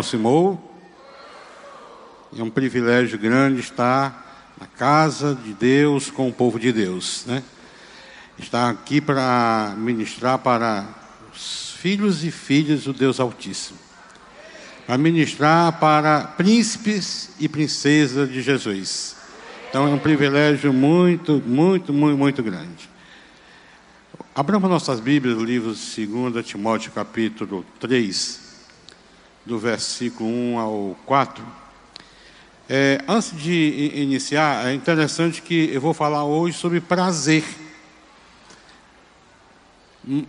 nome é um privilégio grande estar na casa de Deus com o povo de Deus, né? Estar aqui para ministrar para os filhos e filhas do Deus Altíssimo. Para ministrar para príncipes e princesas de Jesus. Então é um privilégio muito, muito, muito, muito grande. Abramos nossas Bíblias, o livro de 2 Timóteo, capítulo 3, do versículo 1 ao 4. É, antes de iniciar, é interessante que eu vou falar hoje sobre prazer. Hum,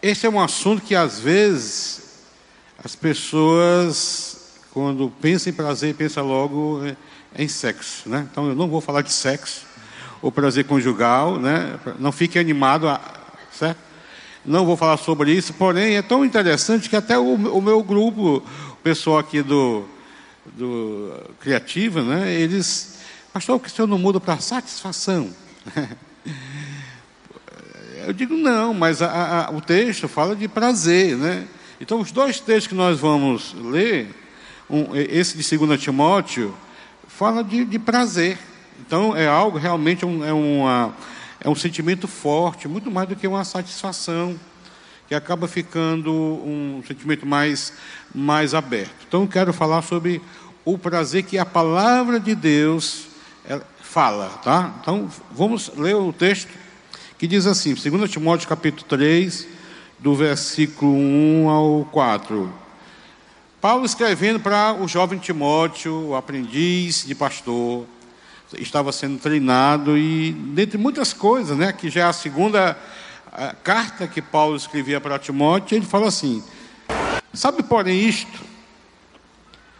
esse é um assunto que às vezes as pessoas, quando pensam em prazer, pensam logo é, em sexo, né? Então eu não vou falar de sexo, o prazer conjugal, né? Não fique animado, certo? Não vou falar sobre isso, porém é tão interessante que até o, o meu grupo, o pessoal aqui do, do Criativa, né? Eles, pastor, o que o senhor não muda para satisfação? Eu digo não, mas a, a, o texto fala de prazer, né? Então os dois textos que nós vamos ler, um, esse de 2 Timóteo, fala de, de prazer. Então é algo realmente um, é, uma, é um sentimento forte, muito mais do que uma satisfação, que acaba ficando um sentimento mais, mais aberto. Então quero falar sobre o prazer que a palavra de Deus é, fala, tá? Então vamos ler o texto que diz assim, 2 Timóteo capítulo 3, do versículo 1 ao 4. Paulo escrevendo para o jovem Timóteo, o aprendiz de pastor, estava sendo treinado e, dentre muitas coisas, né, que já é a segunda a carta que Paulo escrevia para Timóteo, ele fala assim: Sabe, porém, isto,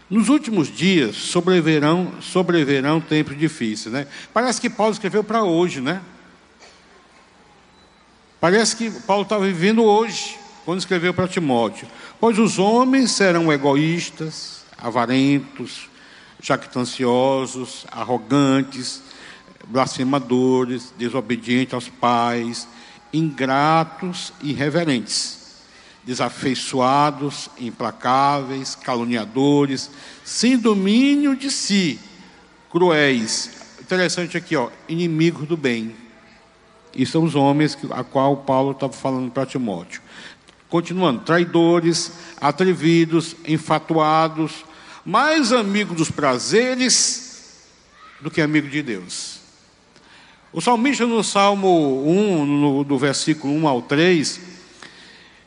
nos últimos dias sobreverão, sobreverão tempos difíceis, né? Parece que Paulo escreveu para hoje, né? Parece que Paulo estava vivendo hoje quando escreveu para Timóteo: Pois os homens serão egoístas, avarentos, jactanciosos, arrogantes, blasfemadores, desobedientes aos pais, ingratos e irreverentes, desafeiçoados, implacáveis, caluniadores, sem domínio de si, cruéis. Interessante aqui, ó, inimigos do bem. E são os homens a qual Paulo estava falando para Timóteo. Continuando, traidores, atrevidos, enfatuados, mais amigos dos prazeres do que amigo de Deus. O salmista no Salmo 1, no, do versículo 1 ao 3,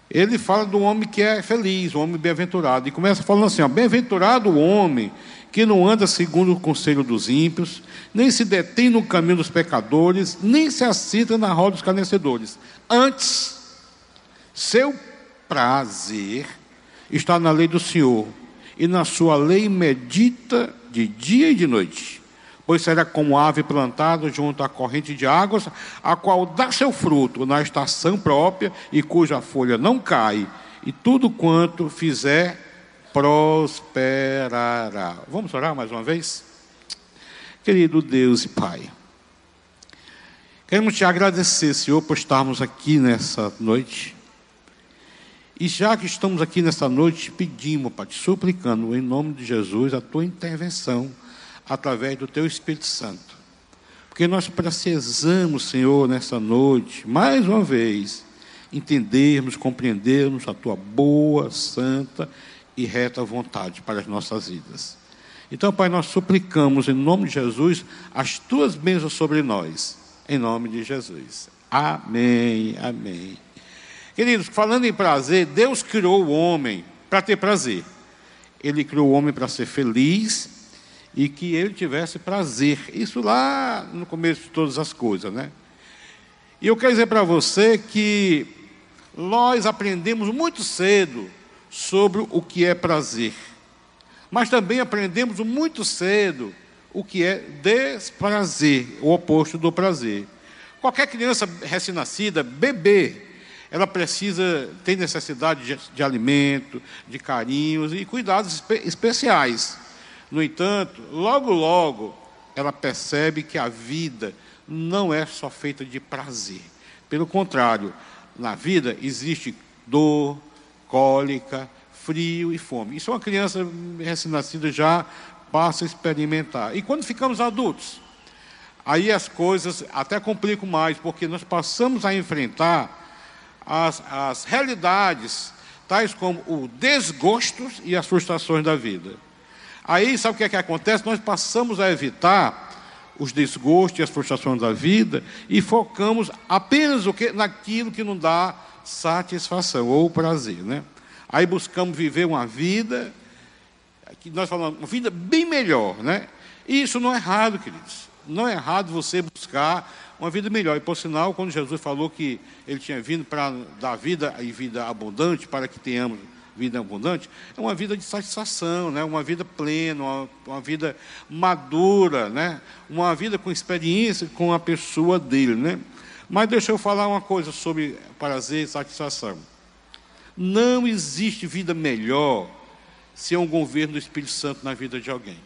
ele fala do homem que é feliz, o homem bem-aventurado. E começa falando assim: bem-aventurado o homem que não anda segundo o conselho dos ímpios, nem se detém no caminho dos pecadores, nem se assenta na roda dos canecedores. Antes, seu prazer está na lei do Senhor, e na sua lei medita de dia e de noite. Pois será como ave plantada junto à corrente de águas, a qual dá seu fruto na estação própria e cuja folha não cai, e tudo quanto fizer prosperará. Vamos orar mais uma vez? Querido Deus e Pai, queremos te agradecer, Senhor, por estarmos aqui nessa noite. E já que estamos aqui nessa noite, pedimos, Pai, te suplicando, em nome de Jesus, a tua intervenção através do teu Espírito Santo. Porque nós precisamos, Senhor, nessa noite, mais uma vez, entendermos, compreendermos a tua boa, santa e reta vontade para as nossas vidas. Então, Pai, nós suplicamos em nome de Jesus as tuas bênçãos sobre nós, em nome de Jesus. Amém, amém. Queridos, falando em prazer, Deus criou o homem para ter prazer. Ele criou o homem para ser feliz e que ele tivesse prazer. Isso lá no começo de todas as coisas, né? E eu quero dizer para você que nós aprendemos muito cedo sobre o que é prazer. Mas também aprendemos muito cedo o que é desprazer, o oposto do prazer. Qualquer criança recém-nascida, bebê, ela precisa, tem necessidade de, de alimento, de carinhos e cuidados espe especiais. No entanto, logo, logo, ela percebe que a vida não é só feita de prazer. Pelo contrário, na vida existe dor, cólica, frio e fome. Isso é uma criança recém-nascida já passa a experimentar. E quando ficamos adultos, aí as coisas até complicam mais, porque nós passamos a enfrentar as, as realidades, tais como o desgosto e as frustrações da vida. Aí, sabe o que é que acontece? Nós passamos a evitar os desgostos e as frustrações da vida e focamos apenas o que, naquilo que não dá satisfação ou prazer, né? Aí buscamos viver uma vida que nós falamos, uma vida bem melhor, né? E isso não é errado, queridos. Não é errado você buscar uma vida melhor. E por sinal, quando Jesus falou que ele tinha vindo para dar vida e vida abundante, para que tenhamos vida abundante, é uma vida de satisfação, né? uma vida plena, uma, uma vida madura, né? uma vida com experiência com a pessoa dele. Né? Mas deixa eu falar uma coisa sobre prazer e satisfação. Não existe vida melhor sem um governo do Espírito Santo na vida de alguém.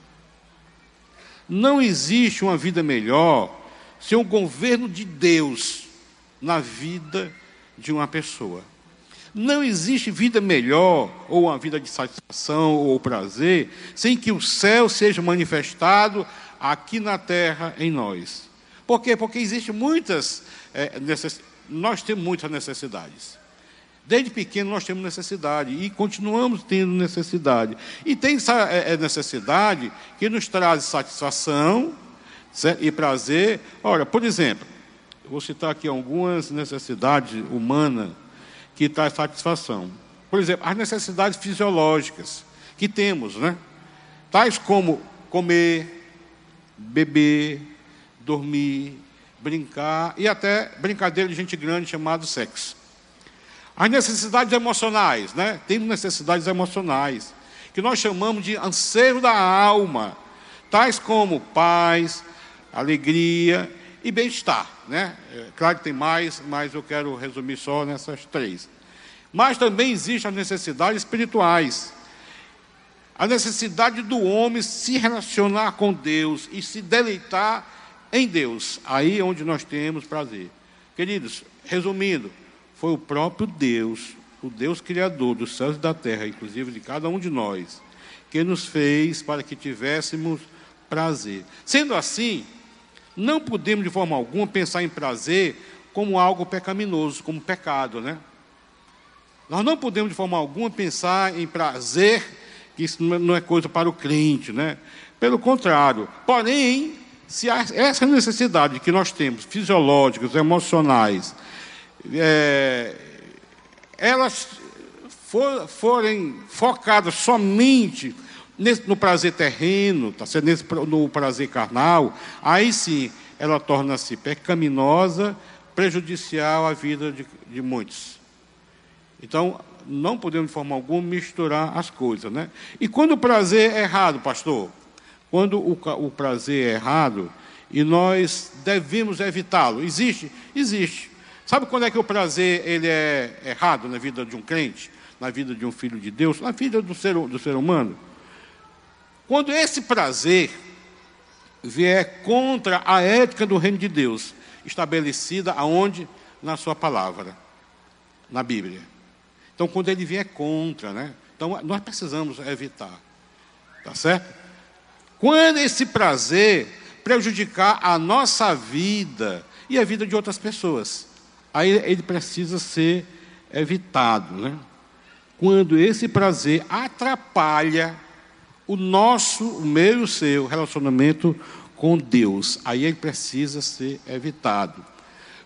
Não existe uma vida melhor sem um governo de Deus na vida de uma pessoa. Não existe vida melhor, ou uma vida de satisfação ou prazer, sem que o céu seja manifestado aqui na terra em nós. Por quê? Porque existem muitas, é, nós temos muitas necessidades. Desde pequeno nós temos necessidade e continuamos tendo necessidade. E tem essa é, é, necessidade que nos traz satisfação certo? e prazer. Olha, por exemplo, vou citar aqui algumas necessidades humanas que traz satisfação. Por exemplo, as necessidades fisiológicas que temos, né? Tais como comer, beber, dormir, brincar e até brincadeira de gente grande chamado sexo. As necessidades emocionais, né? Temos necessidades emocionais, que nós chamamos de anseio da alma, tais como paz, alegria e bem-estar, né? É, claro que tem mais, mas eu quero resumir só nessas três. Mas também existem as necessidades espirituais. A necessidade do homem se relacionar com Deus e se deleitar em Deus. Aí é onde nós temos prazer. Queridos, resumindo, foi o próprio Deus, o Deus Criador dos céus e da terra, inclusive de cada um de nós, que nos fez para que tivéssemos prazer. Sendo assim, não podemos de forma alguma pensar em prazer como algo pecaminoso, como pecado, né? Nós não podemos de forma alguma pensar em prazer, que isso não é coisa para o crente, né? Pelo contrário. Porém, se essa necessidade que nós temos, fisiológicas, emocionais, é, elas for, forem focadas somente nesse, no prazer terreno, tá certo? Nesse, no prazer carnal, aí sim ela torna-se pecaminosa, prejudicial à vida de, de muitos. Então, não podemos de forma alguma misturar as coisas, né? E quando o prazer é errado, pastor? Quando o, o prazer é errado e nós devemos evitá-lo, existe? Existe. Sabe quando é que o prazer ele é errado na vida de um crente, na vida de um filho de Deus, na vida do ser, do ser humano? Quando esse prazer vier contra a ética do reino de Deus, estabelecida aonde? Na sua palavra, na Bíblia. Então, quando ele vier contra, né? Então, nós precisamos evitar. Tá certo? Quando esse prazer prejudicar a nossa vida e a vida de outras pessoas aí ele precisa ser evitado. Né? Quando esse prazer atrapalha o nosso, o meu e o seu relacionamento com Deus, aí ele precisa ser evitado.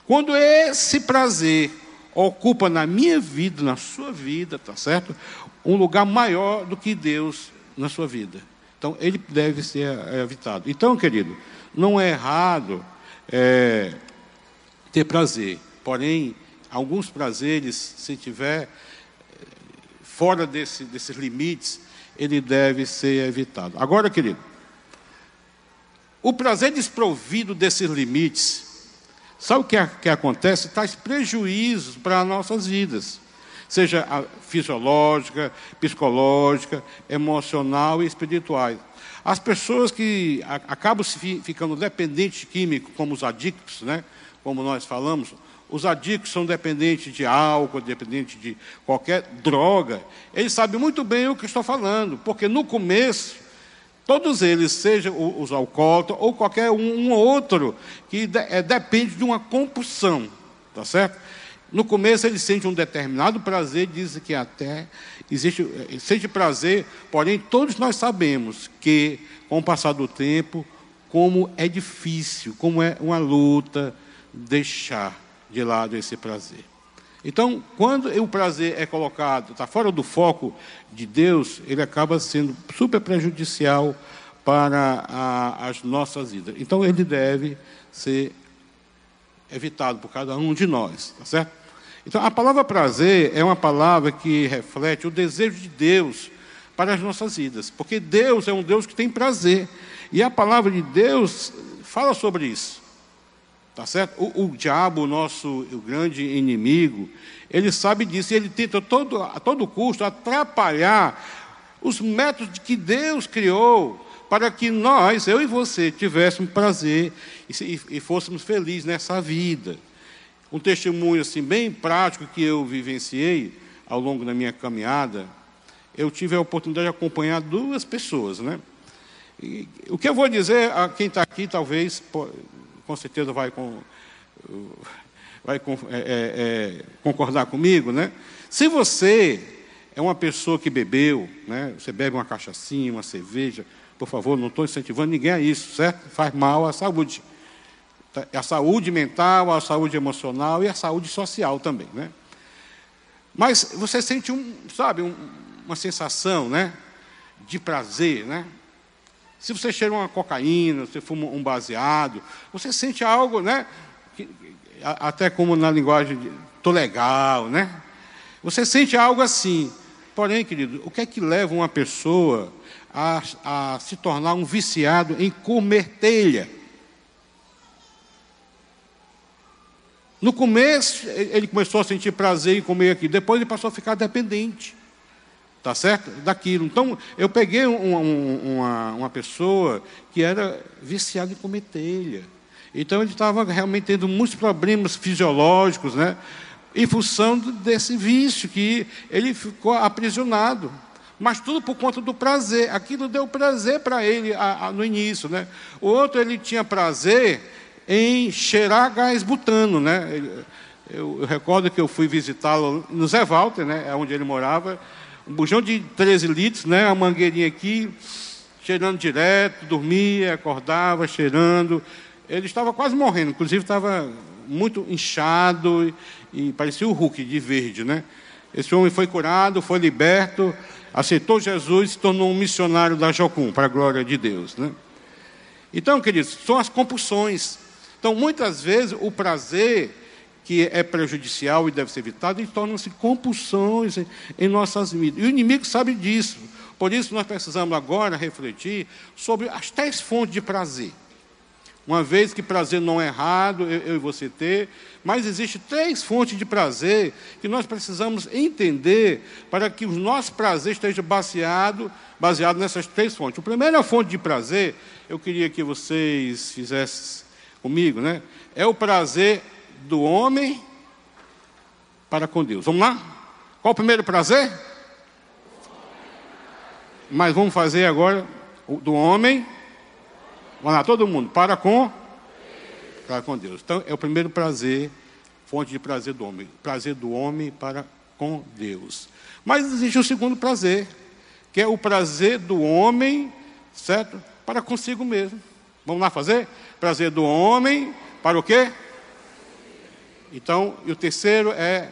Quando esse prazer ocupa na minha vida, na sua vida, tá certo? Um lugar maior do que Deus na sua vida. Então, ele deve ser evitado. Então, querido, não é errado é, ter prazer. Porém, alguns prazeres, se tiver eh, fora desse, desses limites, ele deve ser evitado. Agora, querido, o prazer desprovido desses limites, sabe o que, que acontece? Traz prejuízos para as nossas vidas, seja fisiológica, psicológica, emocional e espiritual. As pessoas que acabam ficando dependentes químicos, como os adictos, né? como nós falamos, os adictos são dependentes de álcool, dependentes de qualquer droga, eles sabem muito bem o que estou falando, porque no começo, todos eles, sejam os alcoólatras ou qualquer um, um outro, que de, é, depende de uma compulsão, tá certo? No começo ele sente um determinado prazer, diz que até existe, sente prazer, porém todos nós sabemos que com o passar do tempo, como é difícil, como é uma luta deixar de lado esse prazer. Então, quando o prazer é colocado, está fora do foco de Deus, ele acaba sendo super prejudicial para a, as nossas vidas. Então, ele deve ser evitado por cada um de nós, tá certo? Então, a palavra prazer é uma palavra que reflete o desejo de Deus para as nossas vidas, porque Deus é um Deus que tem prazer, e a palavra de Deus fala sobre isso. Tá certo? O, o diabo, o nosso o grande inimigo, ele sabe disso, e ele tenta todo, a todo custo atrapalhar os métodos que Deus criou para que nós, eu e você, tivéssemos prazer e, e, fôssemos felizes nessa vida um testemunho assim bem prático que eu vivenciei ao longo da minha caminhada, eu tive a oportunidade de acompanhar duas pessoas, né? E, o que eu vou dizer a quem está aqui, talvez, com certeza vai, com, vai com, é, é, é, concordar comigo, né? Se você é uma pessoa que bebeu, né? Você bebe uma cachaçinha, uma cerveja, por favor, não estou incentivando ninguém a isso, certo? Faz mal à saúde. Tá, a saúde mental, a saúde emocional e a saúde social também, né? Mas você sente um, sabe, um, uma sensação, né, de prazer, né? Se você cheira uma cocaína, você fuma um baseado, você sente algo, né, que, até como na linguagem de tô legal, né? Você sente algo assim. Porém, querido, o que é que leva uma pessoa a, a se tornar um viciado em comer telha? No começo, ele começou a sentir prazer em comer aquilo, depois ele passou a ficar dependente. Tá certo? Daquilo. Então, eu peguei um, um, uma, uma pessoa que era viciada em comer telha. Então, ele estava realmente tendo muitos problemas fisiológicos, né? Em função desse vício, que ele ficou aprisionado. Mas tudo por conta do prazer. Aquilo deu prazer para ele a, a, no início, né? O outro, ele tinha prazer em cheirar gás butano, né? Eu, eu recordo que eu fui visitá-lo no Zé Walter, né? É onde ele morava, um bujão de 13 litros, né? A mangueirinha aqui, cheirando direto, dormia, acordava, cheirando. Ele estava quase morrendo, inclusive estava muito inchado e, e parecia o Hulk de verde, né? Esse homem foi curado, foi liberto, aceitou Jesus e se tornou um missionário da Jocum, para a glória de Deus, né? Então, queridos, são as compulsões. Então, muitas vezes, o prazer que é prejudicial e deve ser evitado, torna-se compulsões em nossas vidas. E o inimigo sabe disso. Por isso, nós precisamos agora refletir sobre as três fontes de prazer. Uma vez que prazer não é errado, eu, eu e você ter, mas existem três fontes de prazer que nós precisamos entender para que o nosso prazer esteja baseado, baseado nessas três fontes. A primeira fonte de prazer, eu queria que vocês fizessem comigo, né? É o prazer do homem para com Deus. Vamos lá? Qual o primeiro prazer? Mas vamos fazer agora do homem. Vamos lá, todo mundo, para com para com Deus. Então, é o primeiro prazer, fonte de prazer do homem. Prazer do homem para com Deus. Mas existe um segundo prazer, que é o prazer do homem, certo? Para consigo mesmo. Vamos lá fazer? Prazer do homem para o quê? Então, e o terceiro é,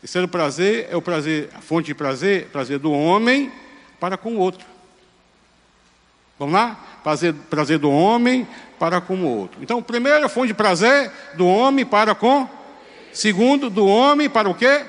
terceiro prazer é o prazer, a fonte de prazer, prazer do homem para com o outro. Vamos lá? Prazer, prazer do homem para com o outro. Então, primeiro, a fonte de prazer do homem para com. Segundo, do homem para o quê?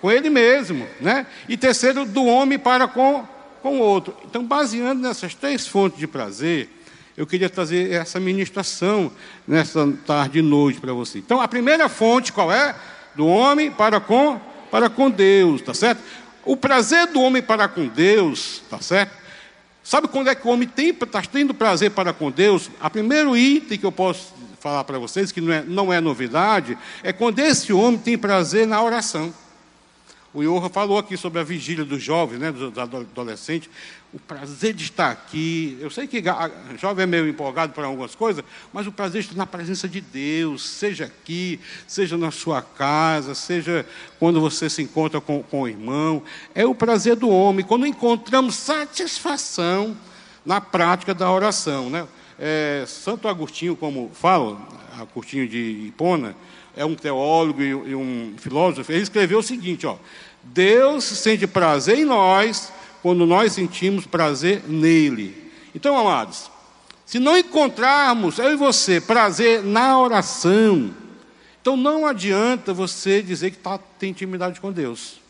Com ele mesmo, né? E terceiro, do homem para com, com o outro. Então, baseando nessas três fontes de prazer, eu queria trazer essa ministração nessa tarde e noite para você. Então, a primeira fonte qual é? Do homem para com para com Deus, tá certo? O prazer do homem para com Deus, tá certo? Sabe quando é que o homem tem está tendo prazer para com Deus? A primeiro item que eu posso falar para vocês, que não é, não é novidade, é quando esse homem tem prazer na oração. O Iorra falou aqui sobre a vigília dos jovens, né, dos adolescentes, o prazer de estar aqui. Eu sei que jovem é meio empolgado por algumas coisas, mas o prazer de estar na presença de Deus, seja aqui, seja na sua casa, seja quando você se encontra com, com o irmão, é o prazer do homem. Quando encontramos satisfação na prática da oração. Né? É, Santo Agostinho, como fala, Agostinho de Hipona, é um teólogo e um filósofo, ele escreveu o seguinte: ó, Deus sente prazer em nós quando nós sentimos prazer nele. Então, amados, se não encontrarmos, eu e você, prazer na oração, então não adianta você dizer que tá, tem intimidade com Deus.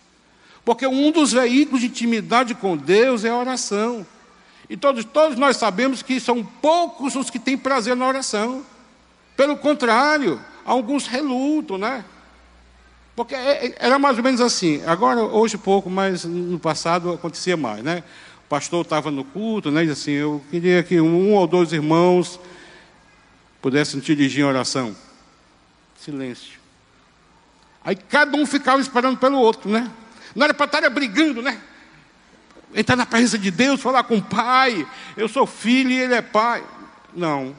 Porque um dos veículos de intimidade com Deus é a oração. E todos, todos nós sabemos que são poucos os que têm prazer na oração. Pelo contrário, alguns relutam, né? Porque é, é, era mais ou menos assim. Agora, hoje pouco, mas no passado acontecia mais, né? O pastor estava no culto, né? E assim, eu queria que um ou dois irmãos pudessem dirigir em oração. Silêncio. Aí cada um ficava esperando pelo outro, né? Não era para estar brigando, né? entrar na presença de Deus, falar com o Pai, eu sou filho e Ele é Pai. Não,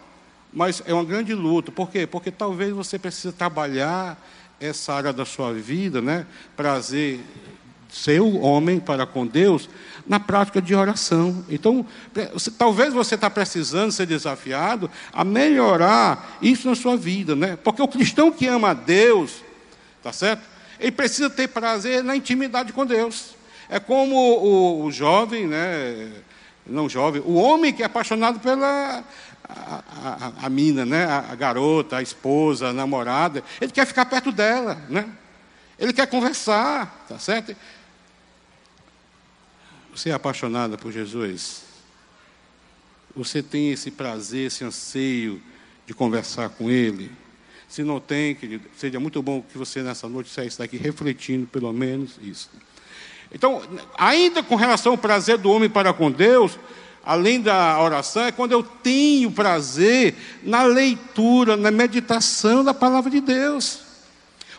mas é uma grande luta. Por quê? Porque talvez você precise trabalhar essa área da sua vida, né? Prazer ser o homem para com Deus na prática de oração. Então, talvez você está precisando ser desafiado a melhorar isso na sua vida, né? Porque o cristão que ama a Deus, tá certo? Ele precisa ter prazer na intimidade com Deus. É como o, o jovem, né? não jovem, o homem que é apaixonado pela a, a, mina, né? A, a, garota, a esposa, a namorada, ele quer ficar perto dela, né? Ele quer conversar, tá certo? Você é apaixonada por Jesus? Você tem esse prazer, esse anseio de conversar com Ele? Se não tem, querido, seria muito bom que você nessa noite saísse daqui refletindo pelo menos isso. Então, ainda com relação ao prazer do homem para com Deus, além da oração, é quando eu tenho prazer na leitura, na meditação da palavra de Deus.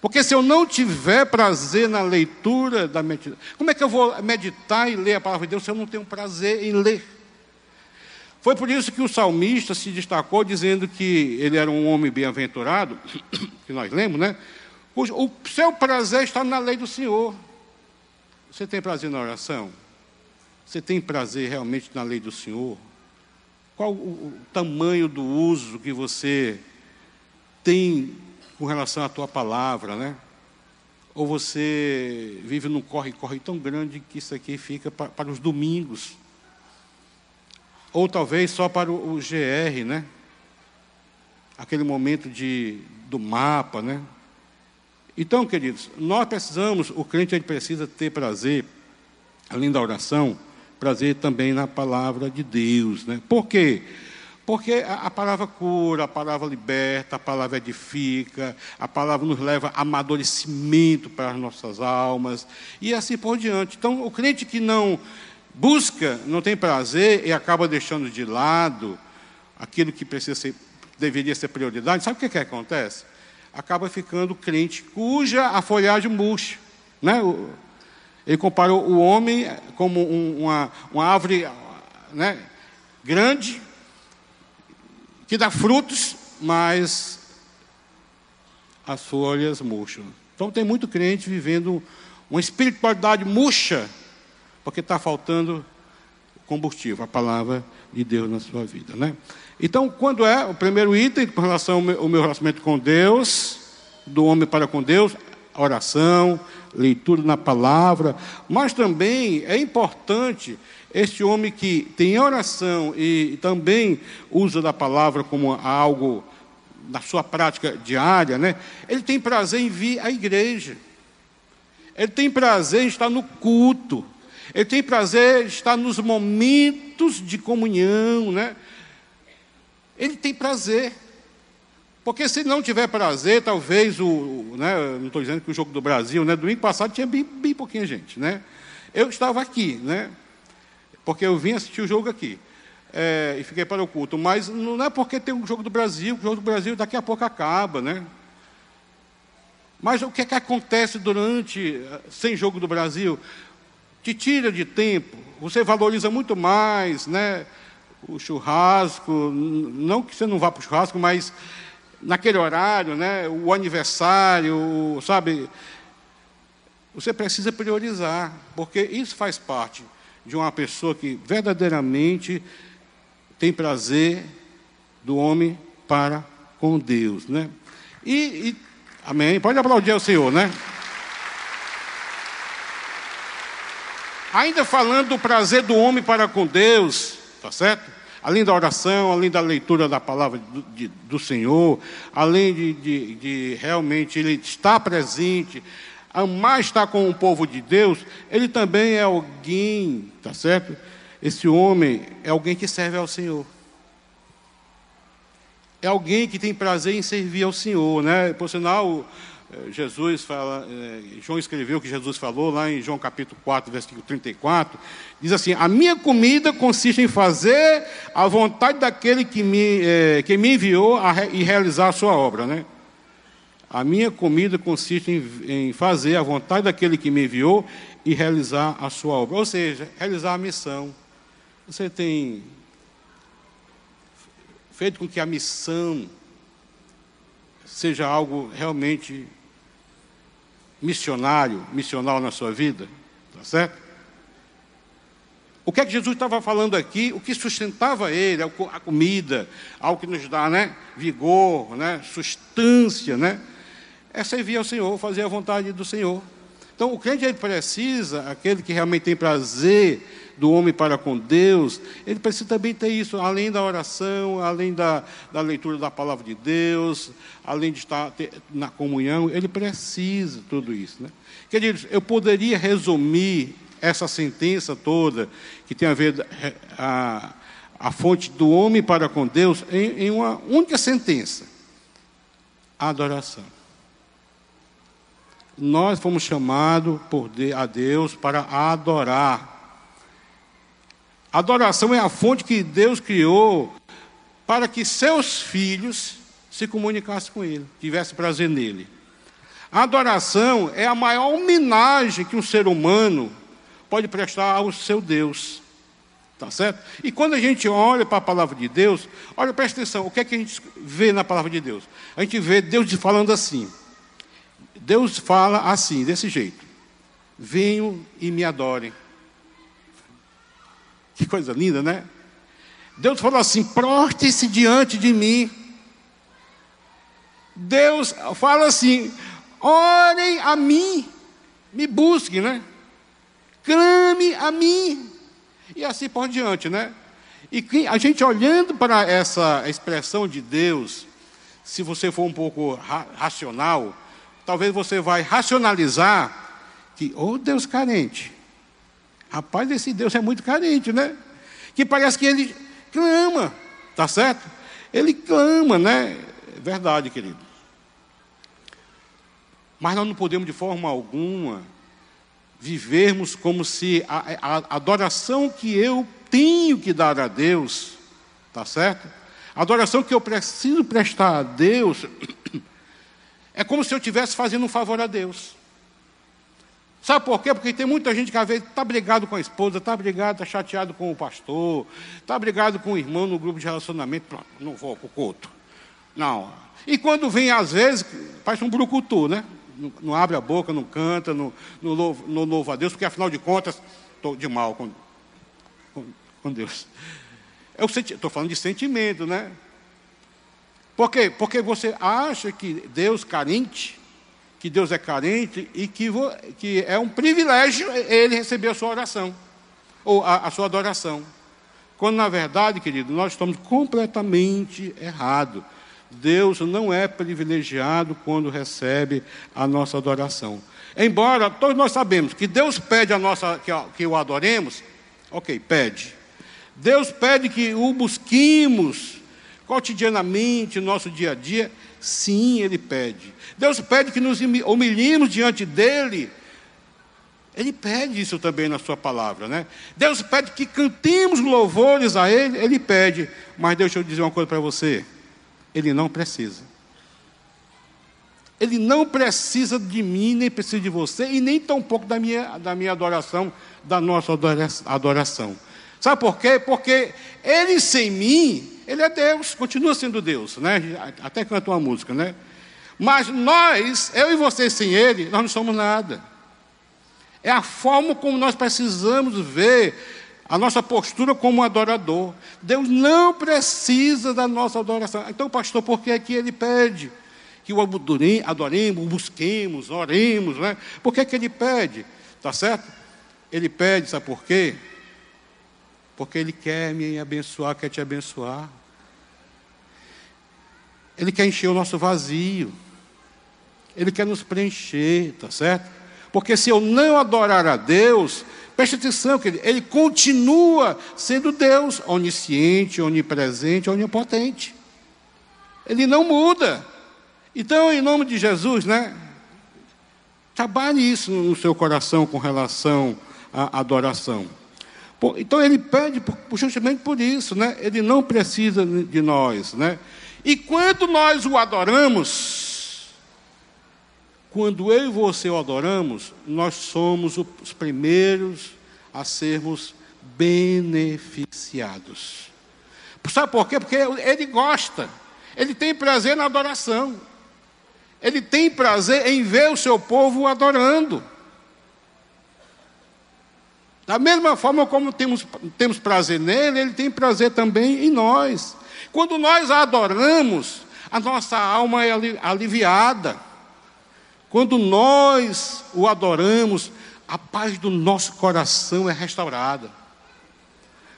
Porque se eu não tiver prazer na leitura da meditação, como é que eu vou meditar e ler a palavra de Deus se eu não tenho prazer em ler? Foi por isso que o salmista se destacou dizendo que ele era um homem bem-aventurado, que nós lemos, né? O seu prazer está na lei do Senhor. Você tem prazer na oração? Você tem prazer realmente na lei do Senhor? Qual o, tamanho do uso que você tem com relação à tua palavra, né? Ou você vive num corre-corre tão grande que isso aqui fica para, para os domingos? Ou talvez só para o, o GR, né? Aquele momento de, do mapa, né? Então, queridos, nós precisamos, o crente ele precisa ter prazer, além da oração, prazer também na palavra de Deus. Né? Por quê? Porque a, a palavra cura, a palavra liberta, a palavra edifica, a palavra nos leva a amadurecimento para as nossas almas, e assim por diante. Então, o crente que não busca, não tem prazer e acaba deixando de lado aquilo que precisa ser, deveria ser prioridade, sabe o que, que acontece? acaba ficando crente cuja a folhagem murcha. Né? Ele comparou o homem como um, uma, uma árvore né, grande, que dá frutos, mas as folhas murcham. Então tem muito crente vivendo uma espiritualidade murcha, porque está faltando combustível, a palavra de Deus na sua vida. Né? Então, quando é o primeiro item com relação ao meu, relacionamento com Deus, do homem para com Deus, oração, leitura na palavra, mas também é importante este homem que tem oração e também usa da palavra como algo na sua prática diária, né? Ele tem prazer em vir à igreja. Ele tem prazer em estar no culto. Ele tem prazer em estar nos momentos de comunhão, né? Ele tem prazer. Porque se não tiver prazer, talvez o. Né, não estou dizendo que o jogo do Brasil, né, domingo passado tinha bem, bem pouquinha gente. Né? Eu estava aqui, né, porque eu vim assistir o jogo aqui. é, e fiquei para o culto. Mas não é porque tem um jogo do Brasil, o jogo do Brasil daqui a pouco acaba, né? Mas o que é que acontece durante, eh, sem jogo do Brasil? Te tira de tempo, você valoriza muito mais, né? O churrasco, não que você não vá para o churrasco, mas naquele horário, né? O aniversário, sabe? Você precisa priorizar, porque isso faz parte de uma pessoa que verdadeiramente tem prazer do homem para com Deus, né? E, e amém. Pode aplaudir ao Senhor, né? Ainda falando do prazer do homem para com Deus, tá certo? Além da oração, além da leitura da palavra do, de, do Senhor, além de, de, de realmente ele estar presente, amar estar com o povo de Deus, ele também é alguém, tá certo? Esse homem é alguém que serve ao Senhor. É alguém que tem prazer em servir ao Senhor, né? Por sinal, Jesus fala, eh, João escreveu o que Jesus falou lá em João capítulo 4, versículo 34, diz assim: A minha comida consiste em fazer a vontade daquele que me, eh, que me enviou a, e realizar a sua obra, né? A minha comida consiste em, em fazer a vontade daquele que me enviou e realizar a sua obra, ou seja, realizar a missão. Você tem feito com que a missão seja algo realmente missionário, missional na sua vida, tá certo? O que é que Jesus estava falando aqui? O que sustentava ele, a comida, algo que nos dá, né, vigor, né, substância, né? É servir ao Senhor, fazer a vontade do Senhor. Então, o crente ele precisa, aquele que realmente tem prazer do homem para com Deus, ele precisa também ter isso, além da oração, além da, da leitura da palavra de Deus, além de estar ter, na comunhão, ele precisa tudo isso. Né? Queridos, eu poderia resumir essa sentença toda, que tem a ver a, a fonte do homem para com Deus, em, em uma única sentença: adoração. Nós fomos chamados a Deus para adorar. Adoração é a fonte que Deus criou para que seus filhos se comunicassem com Ele, tivessem prazer nele. A adoração é a maior homenagem que um ser humano pode prestar ao seu Deus. Tá certo? E quando a gente olha para a palavra de Deus, olha, presta atenção, o que é que a gente vê na palavra de Deus? A gente vê Deus falando assim. Deus fala assim, desse jeito: Venham e me adorem. Que coisa linda, né? Deus falou assim: proste-se diante de mim. Deus fala assim: orem a mim, me busquem, né? Clame a mim. E assim por diante, né? E a gente olhando para essa expressão de Deus, se você for um pouco ra racional, talvez você vai racionalizar que, oh Deus carente, Rapaz, esse Deus é muito carente, né? Que parece que ele clama, tá certo? Ele clama, né? É verdade, querido. Mas nós não podemos de forma alguma vivermos como se a, a, adoração que eu tenho que dar a Deus, tá certo? A adoração que eu preciso prestar a Deus é como se eu estivesse fazendo um favor a Deus. Sabe por quê? Porque tem muita gente que às vezes está brigado com a esposa, está brigado, está chateado com o pastor, está brigado com o irmão no grupo de relacionamento, pronto, não vou para o culto. Não. E quando vem, às vezes, faz um brucutu, né? Não, não, abre a boca, não canta, não, não, louva, não louva a Deus, porque afinal de contas, estou de mal com, com, com Deus. Estou falando de sentimento, né? Por quê? Porque você acha que Deus carente que Deus é carente e que, que é um privilégio ele receber a sua oração, ou a, a sua adoração. Quando, na verdade, querido, nós estamos completamente errados. Deus não é privilegiado quando recebe a nossa adoração. Embora todos nós sabemos que Deus pede a nossa que, que o adoremos, ok, pede. Deus pede que o busquemos cotidianamente no nosso dia a dia, sim, Ele pede. Deus pede que nos humilhemos diante dEle Ele pede isso também na sua palavra, né? Deus pede que cantemos louvores a Ele, Ele pede. Mas deixa eu dizer uma coisa para você: Ele não precisa. Ele não precisa de mim, nem precisa de você, e nem tampouco da minha, da minha adoração, da nossa adoração. Sabe por quê? Porque Ele sem mim, Ele é Deus, continua sendo Deus, né? Até canta uma música, né? Mas nós, eu e você sem Ele, nós não somos nada. É a forma como nós precisamos ver a nossa postura como adorador. Deus não precisa da nossa adoração. Então, pastor, por que é que ele pede? Que o adoremos, busquemos, oremos, né? Por que, é que ele pede? Tá certo? Ele pede, sabe por quê? Porque ele quer me abençoar, quer te abençoar. Ele quer encher o nosso vazio. Ele quer nos preencher, tá certo? Porque se eu não adorar a Deus, preste atenção, que ele continua sendo Deus, onisciente, onipresente, onipotente. Ele não muda. Então, em nome de Jesus, né? Trabalhe isso no seu coração com relação à adoração. Então ele pede justamente por isso, né? Ele não precisa de nós, né? E quando nós o adoramos, quando eu e você o adoramos, nós somos os primeiros a sermos beneficiados. Sabe por quê? Porque ele gosta, ele tem prazer na adoração, ele tem prazer em ver o seu povo adorando. Da mesma forma como temos, temos prazer nele, ele tem prazer também em nós. Quando nós adoramos, a nossa alma é aliviada. Quando nós o adoramos, a paz do nosso coração é restaurada.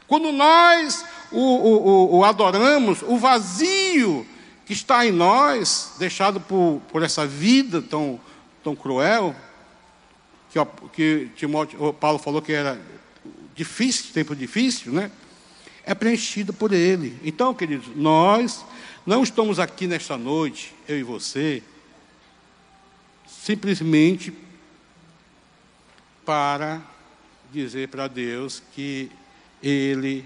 Quando nós o, o, o, adoramos, o vazio que está em nós, deixado por, por essa vida tão, tão cruel, que, que Timóteo, Paulo falou que era difícil, tempo difícil, né? É preenchido por Ele. Então, queridos, nós não estamos aqui nesta noite, eu e você, simplesmente para dizer para Deus que ele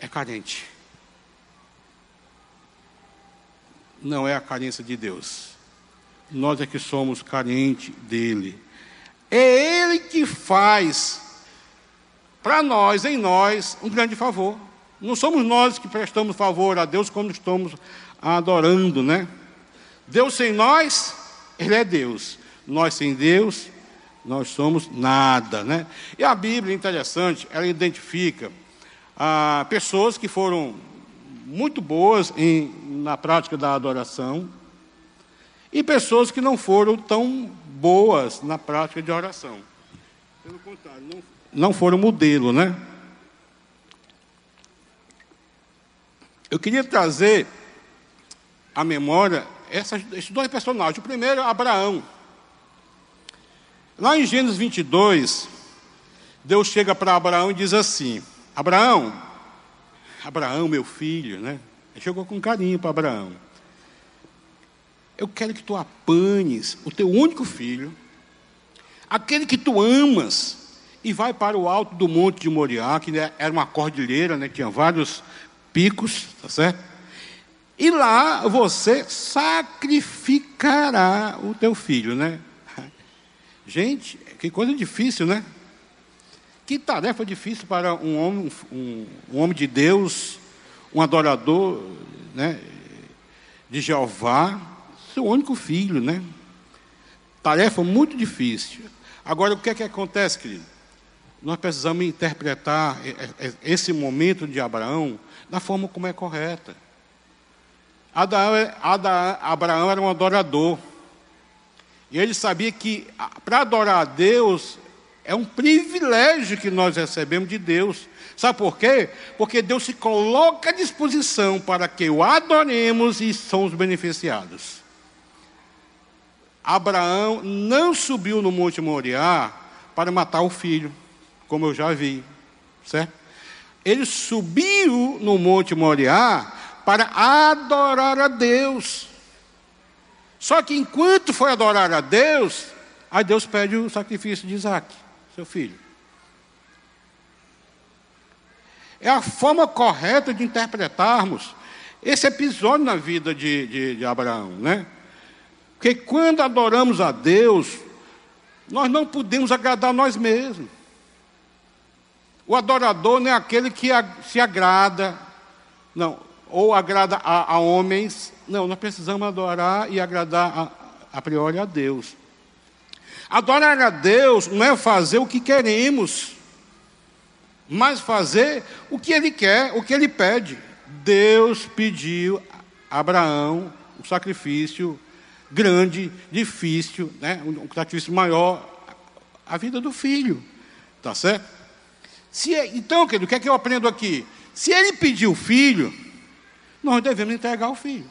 é carente. Não é a carência de Deus. Nós é que somos carentes dele. É ele que faz para nós, em nós, um grande favor. Não somos nós que prestamos favor a Deus quando estamos adorando, né? Deus sem nós, Ele é Deus. Nós sem Deus, nós somos nada, né? E a Bíblia, interessante, ela identifica ah, pessoas que foram muito boas em, na prática da adoração e pessoas que não foram tão boas na prática de oração. Pelo contrário, não, não foram modelo, né? Eu queria trazer a memória essas, esses dois personagens. O primeiro é Abraão. Lá em Gênesis 22, Deus chega para Abraão e diz assim: Abraão, Abraão, meu filho, né? Ele chegou com carinho para Abraão. Eu quero que tu apanhes o teu único filho, aquele que tu amas, e vai para o alto do monte de Moriá, que era uma cordilheira, né? tinha vários picos, tá certo? E lá você sacrificará o teu filho, né? Gente, que coisa difícil, né? Que tarefa difícil para um homem, um, um homem de Deus, um adorador, né? De Jeová, seu único filho, né? Tarefa muito difícil. Agora, o que é que acontece, querido? Nós precisamos interpretar esse momento de Abraão da forma como é correta. Abraão era um adorador. E ele sabia que para adorar a Deus é um privilégio que nós recebemos de Deus. Sabe por quê? Porque Deus se coloca à disposição para que o adoremos e somos beneficiados. Abraão não subiu no Monte Moriá para matar o filho, como eu já vi, certo? Ele subiu no Monte Moriá para adorar a Deus. Só que enquanto foi adorar a Deus, Aí Deus pede o sacrifício de Isaac, seu filho. É a forma correta de interpretarmos esse episódio na vida de, de, de Abraão, né? Porque quando adoramos a Deus, nós não podemos agradar nós mesmos. O adorador não é aquele que se agrada, não, ou agrada a, a homens. Não, nós precisamos adorar e agradar a, a priori a Deus. Adorar a Deus não é fazer o que queremos, mas fazer o que Ele quer, o que Ele pede. Deus pediu a Abraão um sacrifício grande, difícil, né? um sacrifício maior, a vida do filho. Tá certo? Se, é, então, querido, o que é que eu aprendo aqui? Se ele pediu o filho, nós devemos entregar o filho.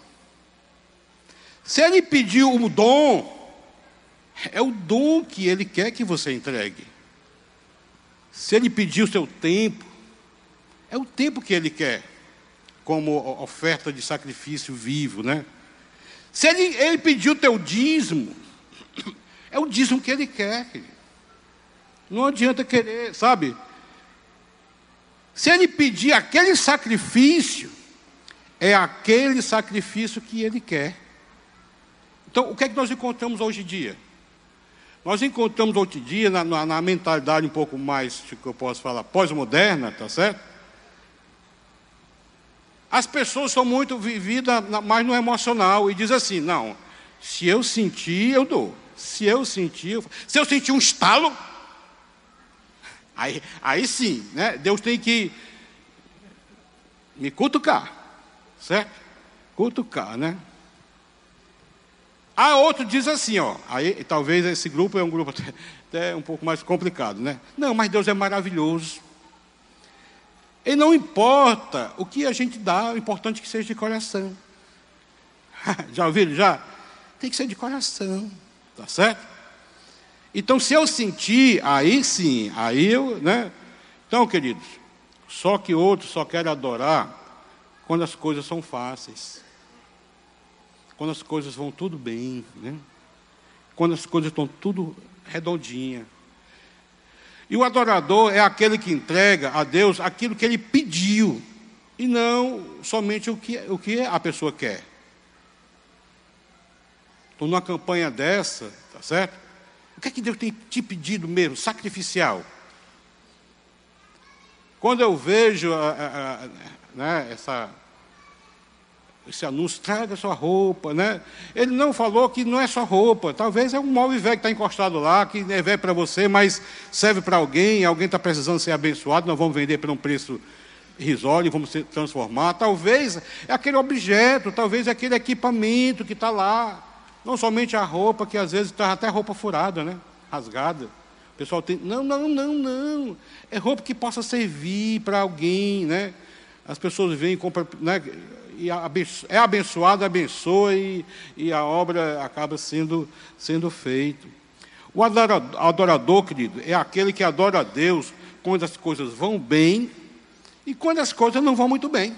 Se ele pediu o dom, é o dom que ele quer que você entregue. Se ele pediu o seu tempo, é o tempo que ele quer, como oferta de sacrifício vivo, né? Se ele, ele pediu o teu dízimo, é o dízimo que ele quer. Não adianta querer, sabe? Se ele pedir aquele sacrifício, é aquele sacrifício que ele quer. Então, o que é que nós encontramos hoje em dia? Nós encontramos hoje em dia, na, na, na mentalidade um pouco mais, que eu posso falar, pós-moderna, tá certo? As pessoas são muito vividas mais no emocional e diz assim: não, se eu sentir, eu dou. Se eu sentir, eu... se eu sentir um estalo, aí, aí sim, né? Deus tem que me cutucar, certo? Cutucar, né? A outro diz assim, ó, aí talvez esse grupo é um grupo até, até um pouco mais complicado, né? Não, mas Deus é maravilhoso. E não importa o que a gente dá, o importante é que seja de coração. já ouviram? Já? Tem que ser de coração, tá certo? Então, se eu sentir, aí sim, aí eu, né? Então, queridos, só que outros só querem adorar quando as coisas são fáceis quando as coisas vão tudo bem, né? quando as coisas estão tudo redondinha. E o adorador é aquele que entrega a Deus aquilo que ele pediu, e não somente o que, o que a pessoa quer. Estou numa campanha dessa, tá certo? O que é que Deus tem te pedido mesmo, sacrificial? Quando eu vejo a, a, a, né, essa esse anúncio, traga sua roupa, né? Ele não falou que não é só roupa, talvez é um móvel velho que está encostado lá, que é velho para você, mas serve para alguém, alguém está precisando ser abençoado, nós vamos vender por um preço irrisório, vamos transformar. Talvez é aquele objeto, talvez é aquele equipamento que está lá, não somente a roupa, que às vezes está até roupa furada, né? Rasgada. O pessoal tem, não, não, não, não. É roupa que possa servir para alguém, né? As pessoas vêm e compram, né? e é abençoado, abençoa e, e a obra acaba sendo, sendo feita. O adorador, querido, é aquele que adora a Deus quando as coisas vão bem e quando as coisas não vão muito bem.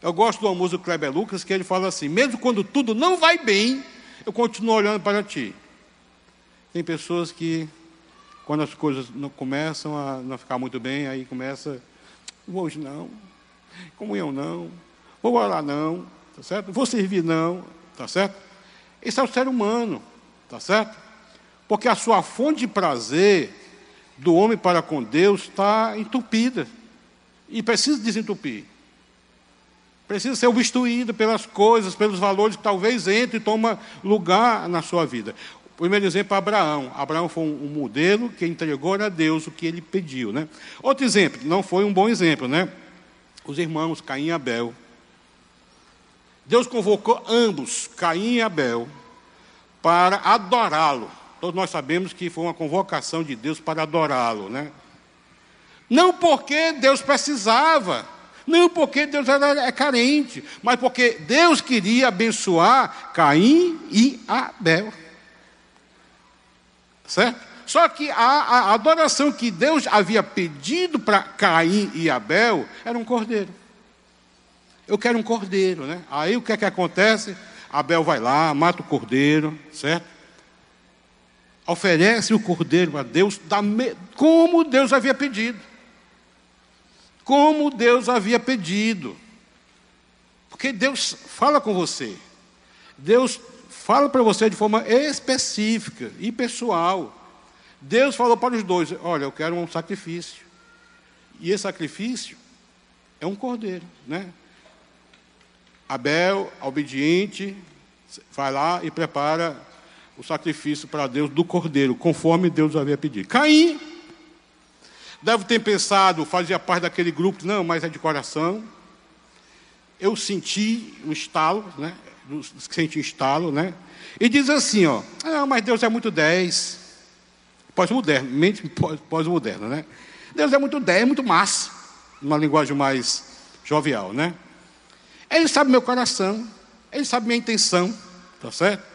Eu gosto do músico Kleber Lucas, que ele fala assim: mesmo quando tudo não vai bem, eu continuo olhando para ti. Tem pessoas que, quando as coisas não começam a não ficar muito bem, aí começa, hoje não, comunhão não, Vou orar não, tá certo? Vou servir não, tá certo? Esse é o ser humano, tá certo? Porque a sua fonte de prazer do homem para com Deus está entupida e precisa desentupir. Precisa ser obstruído pelas coisas, pelos valores que talvez entre e toma lugar na sua vida. O primeiro exemplo é Abraão. Abraão foi um modelo que entregou a Deus o que ele pediu. Né? Outro exemplo, não foi um bom exemplo, né? Os irmãos Caim e Abel. Deus convocou ambos, Caim e Abel, para adorá-lo. Todos nós sabemos que foi uma convocação de Deus para adorá-lo, né? Não porque Deus precisava, não porque Deus era é carente, mas porque Deus queria abençoar Caim e Abel. Certo? Só que a, a adoração que Deus havia pedido para Caim e Abel era um cordeiro. Eu quero um cordeiro, né? Aí o que é que acontece? Abel vai lá, mata o cordeiro, certo? oferece o cordeiro a Deus como Deus havia pedido. Como Deus havia pedido. Porque Deus fala com você. Deus fala para você de forma específica e pessoal. Deus falou para os dois: Olha, eu quero um sacrifício. E esse sacrifício é um cordeiro, né? Abel, obediente, vai lá e prepara o sacrifício para Deus do cordeiro, conforme Deus havia pedido. Caim deve ter pensado, fazia parte daquele grupo, não, mas é de coração. Eu senti um estalo, né? Senti um estalo, né? E diz assim, ó, ah, mas Deus é muito dez. Pós-moderno, mente pós-moderna, né? Deus é muito dez, é muito massa, numa linguagem mais jovial, né? Ele sabe meu coração, ele sabe minha intenção, tá certo?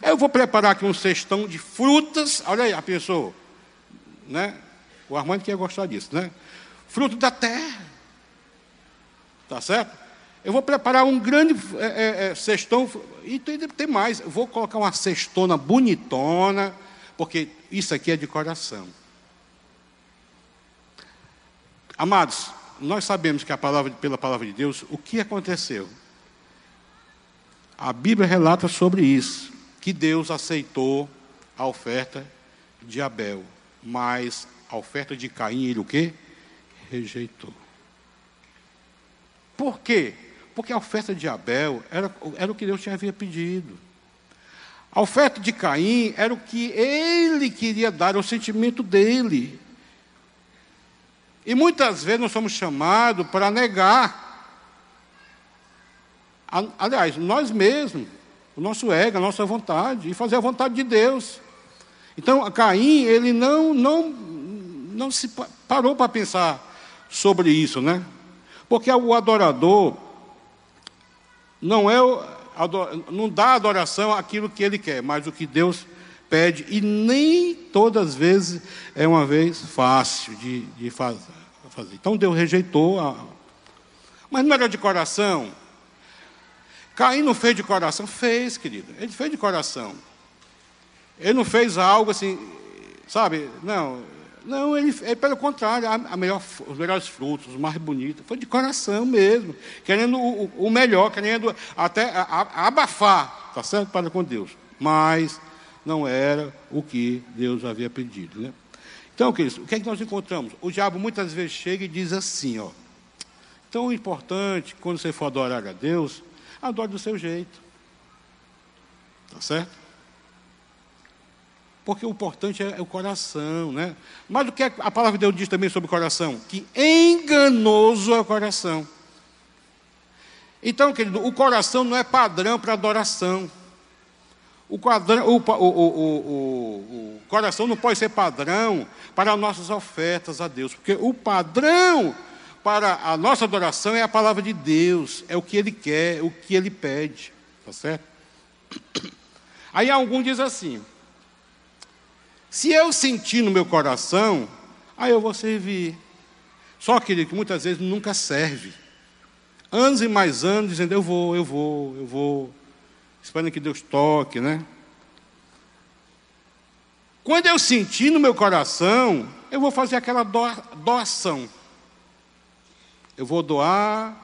Eu vou preparar aqui um cestão de frutas. Olha aí, a pessoa, né? O Armando que ia gostar disso, né? Fruto da terra. Tá certo? Eu vou preparar um grande é, é, é cestão. E tem, tem mais. Eu vou colocar uma cestona bonitona. Porque isso aqui é de coração. Amados, nós sabemos que palavra, pela palavra de Deus, o que aconteceu? A Bíblia relata sobre isso que Deus aceitou a oferta de Abel, mas a oferta de Caim ele o quê? Rejeitou. Por quê? Porque a oferta de Abel era, era o que Deus tinha havia pedido. A oferta de Caim era o que ele queria dar, o sentimento dele. E muitas vezes nós somos chamados para negar. Aliás, nós mesmos o nosso ego, a nossa vontade, e fazer a vontade de Deus. Então, Caim, ele não, não, não se parou para pensar sobre isso, né? Porque o adorador não é não dá adoração àquilo que ele quer, mas o que Deus pede, e nem todas as vezes é uma vez fácil de, de fazer. Então Deus rejeitou, a... mas não era de coração, Caim não fez de coração? Fez, querido. Ele fez de coração. Ele não fez algo assim, sabe? Não, não ele, ele pelo contrário, a, a melhor, os melhores frutos, os mais bonitos. Foi de coração mesmo. Querendo o, o melhor, querendo até a, a, abafar, tá certo? Para com Deus. Mas não era o que Deus havia pedido, né? Então, queridos, o que é que nós encontramos? O diabo muitas vezes chega e diz assim, ó. Tão importante, quando você for adorar a Deus, adore do seu jeito. Tá certo? Porque o importante é o coração, né? Mas o que a palavra de Deus diz também sobre o coração? Que enganoso é o coração. Então, querido, o coração não é padrão para adoração. O, quadrão, o, o, o, coração não pode ser padrão para nossas ofertas a Deus, porque o padrão para a nossa adoração é a palavra de Deus, é o que Ele quer, o que Ele pede, tá certo? Aí algum diz assim: se eu sentir no meu coração, aí eu vou servir. Só que que muitas vezes nunca serve. Anos e mais anos dizendo eu vou, eu vou, eu vou, esperando que Deus toque, né? Quando eu sentir no meu coração, eu vou fazer aquela doação eu vou doar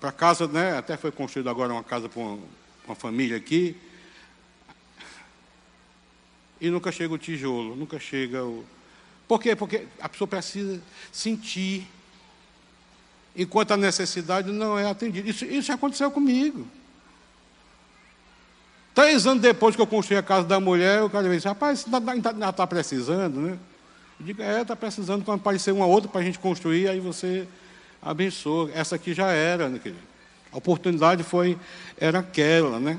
para casa, né? Até foi construída agora uma casa para uma, uma família aqui. E nunca chega o tijolo, nunca chega o. Por quê? Porque a pessoa precisa sentir. Enquanto a necessidade não é atendida. Isso, isso aconteceu comigo. Três anos depois que eu construí a casa da mulher, o cara disse, rapaz, ainda está precisando, né? Eu digo, é, está precisando quando aparecer uma outra para a gente construir, aí você abençoa. Essa aqui já era, né, querido? A oportunidade foi, era aquela, né?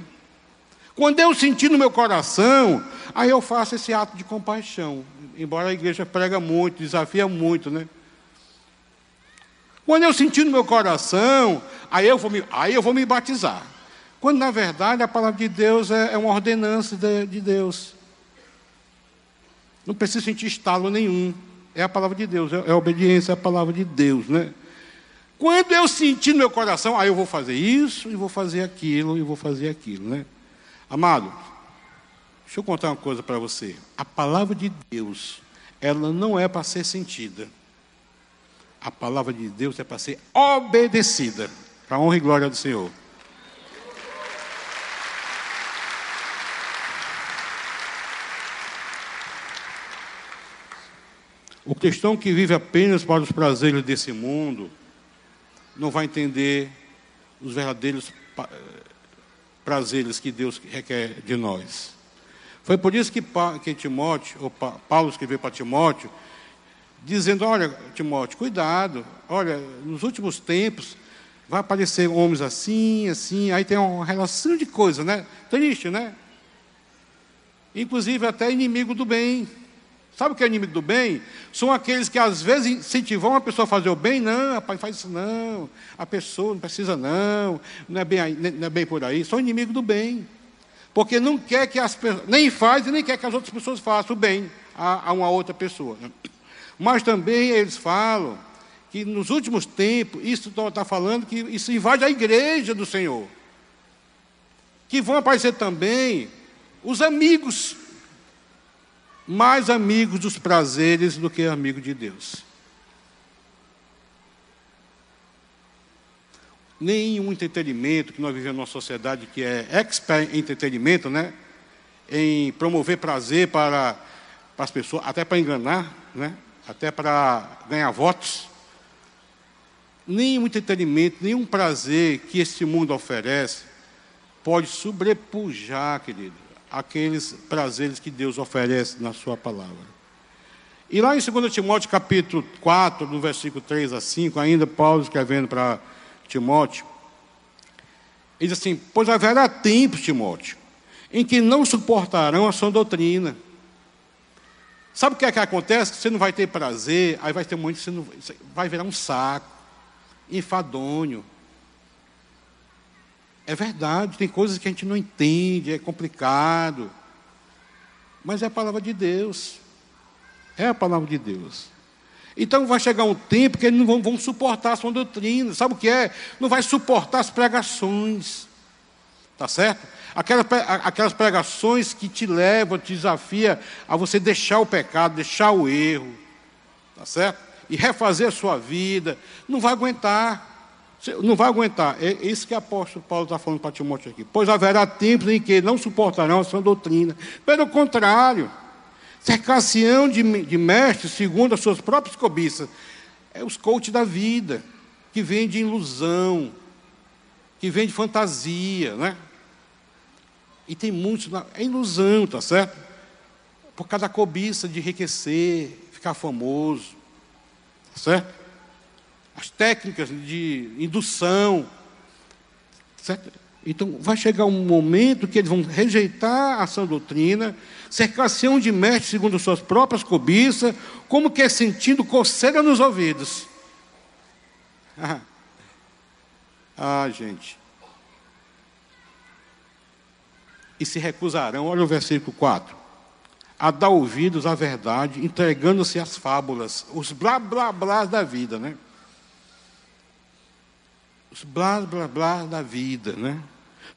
Quando eu sentir no meu coração, aí eu faço esse ato de compaixão. Embora a igreja prega muito, desafia muito, né? Quando eu sentir no meu coração, aí eu vou me, aí eu vou me batizar. Quando na verdade a palavra de Deus é, é uma ordenança de, de Deus. Não preciso sentir estalo nenhum. É a palavra de Deus, é, é obediência à palavra de Deus, né? Quando eu sentir no meu coração, aí eu vou fazer isso, e vou fazer aquilo, e vou fazer aquilo, né? Amado, Deixa eu contar uma coisa para você. A palavra de Deus, ela não é para ser sentida. A palavra de Deus é para ser obedecida. Para a honra e glória do Senhor. O cristão que vive apenas para os prazeres desse mundo não vai entender os verdadeiros prazeres que Deus requer de nós. Foi por isso que, que Timóteo, ou Paulo escreveu para Timóteo, dizendo: Olha, Timóteo, cuidado, olha, nos últimos tempos vai aparecer homens assim, assim, aí tem uma relação de coisas, né? Triste, né? Inclusive até inimigo do bem. Sabe o que é inimigo do bem? São aqueles que às vezes incentivam a pessoa a fazer o bem. Não, rapaz, faz isso não. A pessoa não precisa não. Não é bem, não é bem por aí. São inimigo do bem. Porque não quer que as pessoas, nem faz e nem quer que as outras pessoas façam o bem a, a uma outra pessoa. Né? Mas também eles falam que nos últimos tempos, isso está falando que isso invade a igreja do Senhor. Que vão aparecer também os amigos, mais amigos dos prazeres do que amigos de Deus. nenhum entretenimento que nós vivemos numa sociedade que é expert em entretenimento, né? em promover prazer para, para as pessoas, até para enganar, né? até para ganhar votos. Nenhum entretenimento, nenhum prazer que esse mundo oferece pode sobrepujar, querido, aqueles prazeres que Deus oferece na sua palavra. E lá em 2 Timóteo capítulo 4, no versículo 3 a 5, ainda Paulo escrevendo para Timóteo, ele diz assim: Pois haverá tempos, Timóteo, em que não suportarão a sua doutrina. Sabe o que é que acontece? Você não vai ter prazer, aí vai ter muito, você, não, vai virar um saco, enfadonho. É verdade, tem coisas que a gente não entende, é complicado. Mas é a palavra de Deus. É a palavra de Deus. Então vai chegar um tempo que eles não vão, vão, suportar a sua doutrina. Sabe o que é? Não vai suportar as pregações. Tá certo? Aquelas, aquelas pregações que te levam, te desafia a você deixar o pecado, deixar o erro. Tá certo? E refazer a sua vida. Não vai aguentar. Não vai aguentar. É isso que o apóstolo Paulo está falando para Timóteo aqui. Pois haverá tempos em que não suportarão a sua doutrina. Pelo contrário Cercação de, de mestres segundo as suas próprias cobiças. É os coaches da vida, que vem de ilusão, que vem de fantasia, né? E tem muitos, é ilusão, tá certo? Por causa da cobiça de enriquecer, ficar famoso, tá certo? As técnicas de indução, certo? Então, vai chegar um momento que eles vão rejeitar a sã doutrina, cercar-se de mestre segundo suas próprias cobiças, como que é sentindo coceira nos ouvidos. Ah gente. E se recusarão, olha o versículo 4, a dar ouvidos à verdade, entregando-se às fábulas, os blá blá blá da vida, né? Os blá blá blá da vida, né?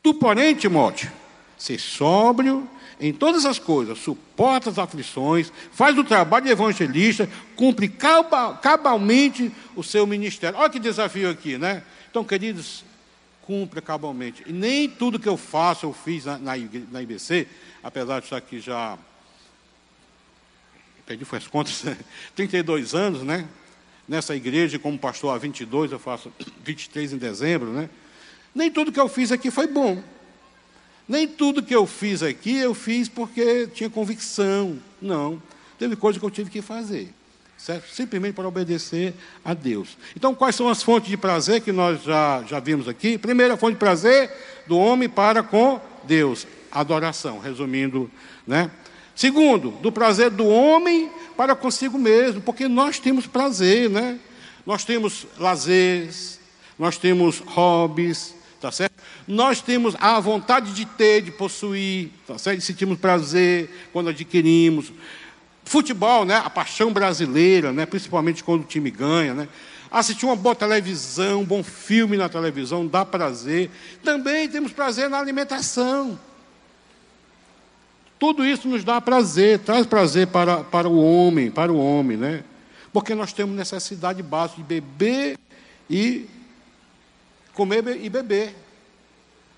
Tu, porém, Timóteo, ser sóbrio em todas as coisas, suporta as aflições, faz o trabalho de evangelista, cumpre cabalmente o seu ministério. Olha que desafio aqui, né? Então, queridos, cumpre cabalmente. E nem tudo que eu faço, eu fiz na, na, na IBC, apesar de estar aqui já. Perdi foi as contas, 32 anos, né? Nessa igreja, como pastor há 22, eu faço 23 em dezembro, né? Nem tudo que eu fiz aqui foi bom. Nem tudo que eu fiz aqui eu fiz porque tinha convicção. Não. Teve coisa que eu tive que fazer. Certo? Simplesmente para obedecer a Deus. Então, quais são as fontes de prazer que nós já, já vimos aqui? Primeira fonte de prazer do homem para com Deus. Adoração, resumindo, né? Segundo, do prazer do homem para consigo mesmo, porque nós temos prazer, né? Nós temos lazeres, nós temos hobbies, tá certo? Nós temos a vontade de ter, de possuir, tá certo? Sentimos prazer quando adquirimos. Futebol, né? A paixão brasileira, né? Principalmente quando o time ganha, né? Assistir uma boa televisão, um bom filme na televisão dá prazer. Também temos prazer na alimentação. Tudo isso nos dá prazer, traz prazer para, para o homem, para o homem, né? Porque nós temos necessidade básica de beber e comer e beber.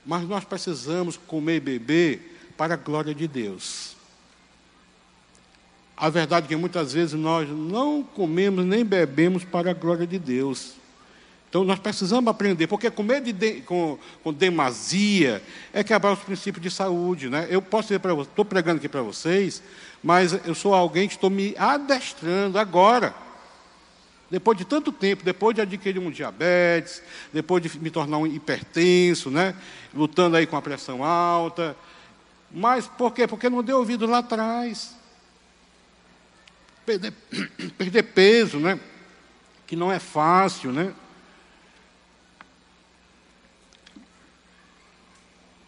Mas nós precisamos comer e beber para a glória de Deus. A verdade é que muitas vezes nós não comemos nem bebemos para a glória de Deus. Então nós precisamos aprender, porque comer de, com, com, demasia é quebrar os princípios de saúde. Né? Eu posso dizer para vocês, estou pregando aqui para vocês, mas eu sou alguém que estou me adestrando agora. Depois de tanto tempo, depois de adquirir um diabetes, depois de me tornar um hipertenso, né? lutando aí com a pressão alta. Mas por quê? Porque não deu ouvido lá atrás. Perder, perder peso, né? Que não é fácil, né?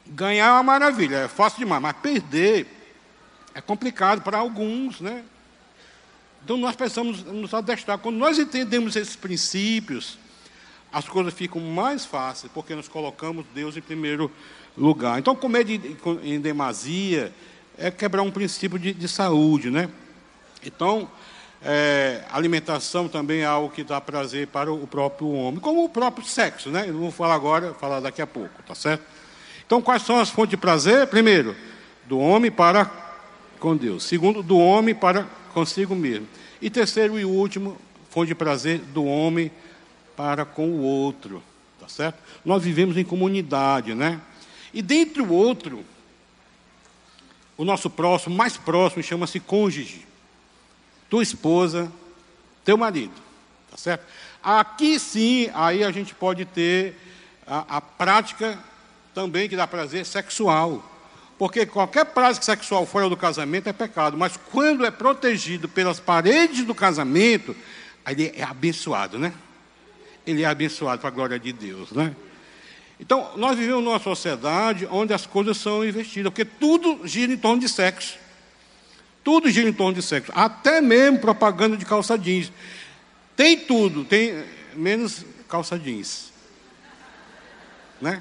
Ganhar é uma maravilha, é fácil demais, mas perder é complicado para alguns, né? Então nós precisamos nos adestrar. Quando nós entendemos esses princípios, as coisas ficam mais fáceis, porque nós colocamos Deus em primeiro lugar. Então, comer de, em demasia é quebrar um princípio de, de saúde, né? Então, é, alimentação também é algo que dá prazer para o próprio homem, como o próprio sexo, né? Eu vou falar agora, falar daqui a pouco, tá certo? Então, quais são as fontes de prazer? Primeiro, do homem para com Deus. Segundo, do homem para consigo mesmo. E terceiro e último, fonte de prazer do homem para com o outro. Tá certo? Nós vivemos em comunidade, né? E dentre o outro, o nosso próximo, mais próximo, chama-se cônjuge. Tua esposa, teu marido. Tá certo? Aqui sim, aí a gente pode ter a, a prática também que dá prazer sexual. Porque qualquer prática sexual fora do casamento é pecado, mas quando é protegido pelas paredes do casamento, ele é abençoado, né? Ele é abençoado para a glória de Deus, né? Então, nós vivemos numa sociedade onde as coisas são investidas, porque tudo gira em torno de sexo. Tudo gira em torno de sexo, até mesmo propaganda de calça jeans. Tem tudo, tem menos calça jeans. Né?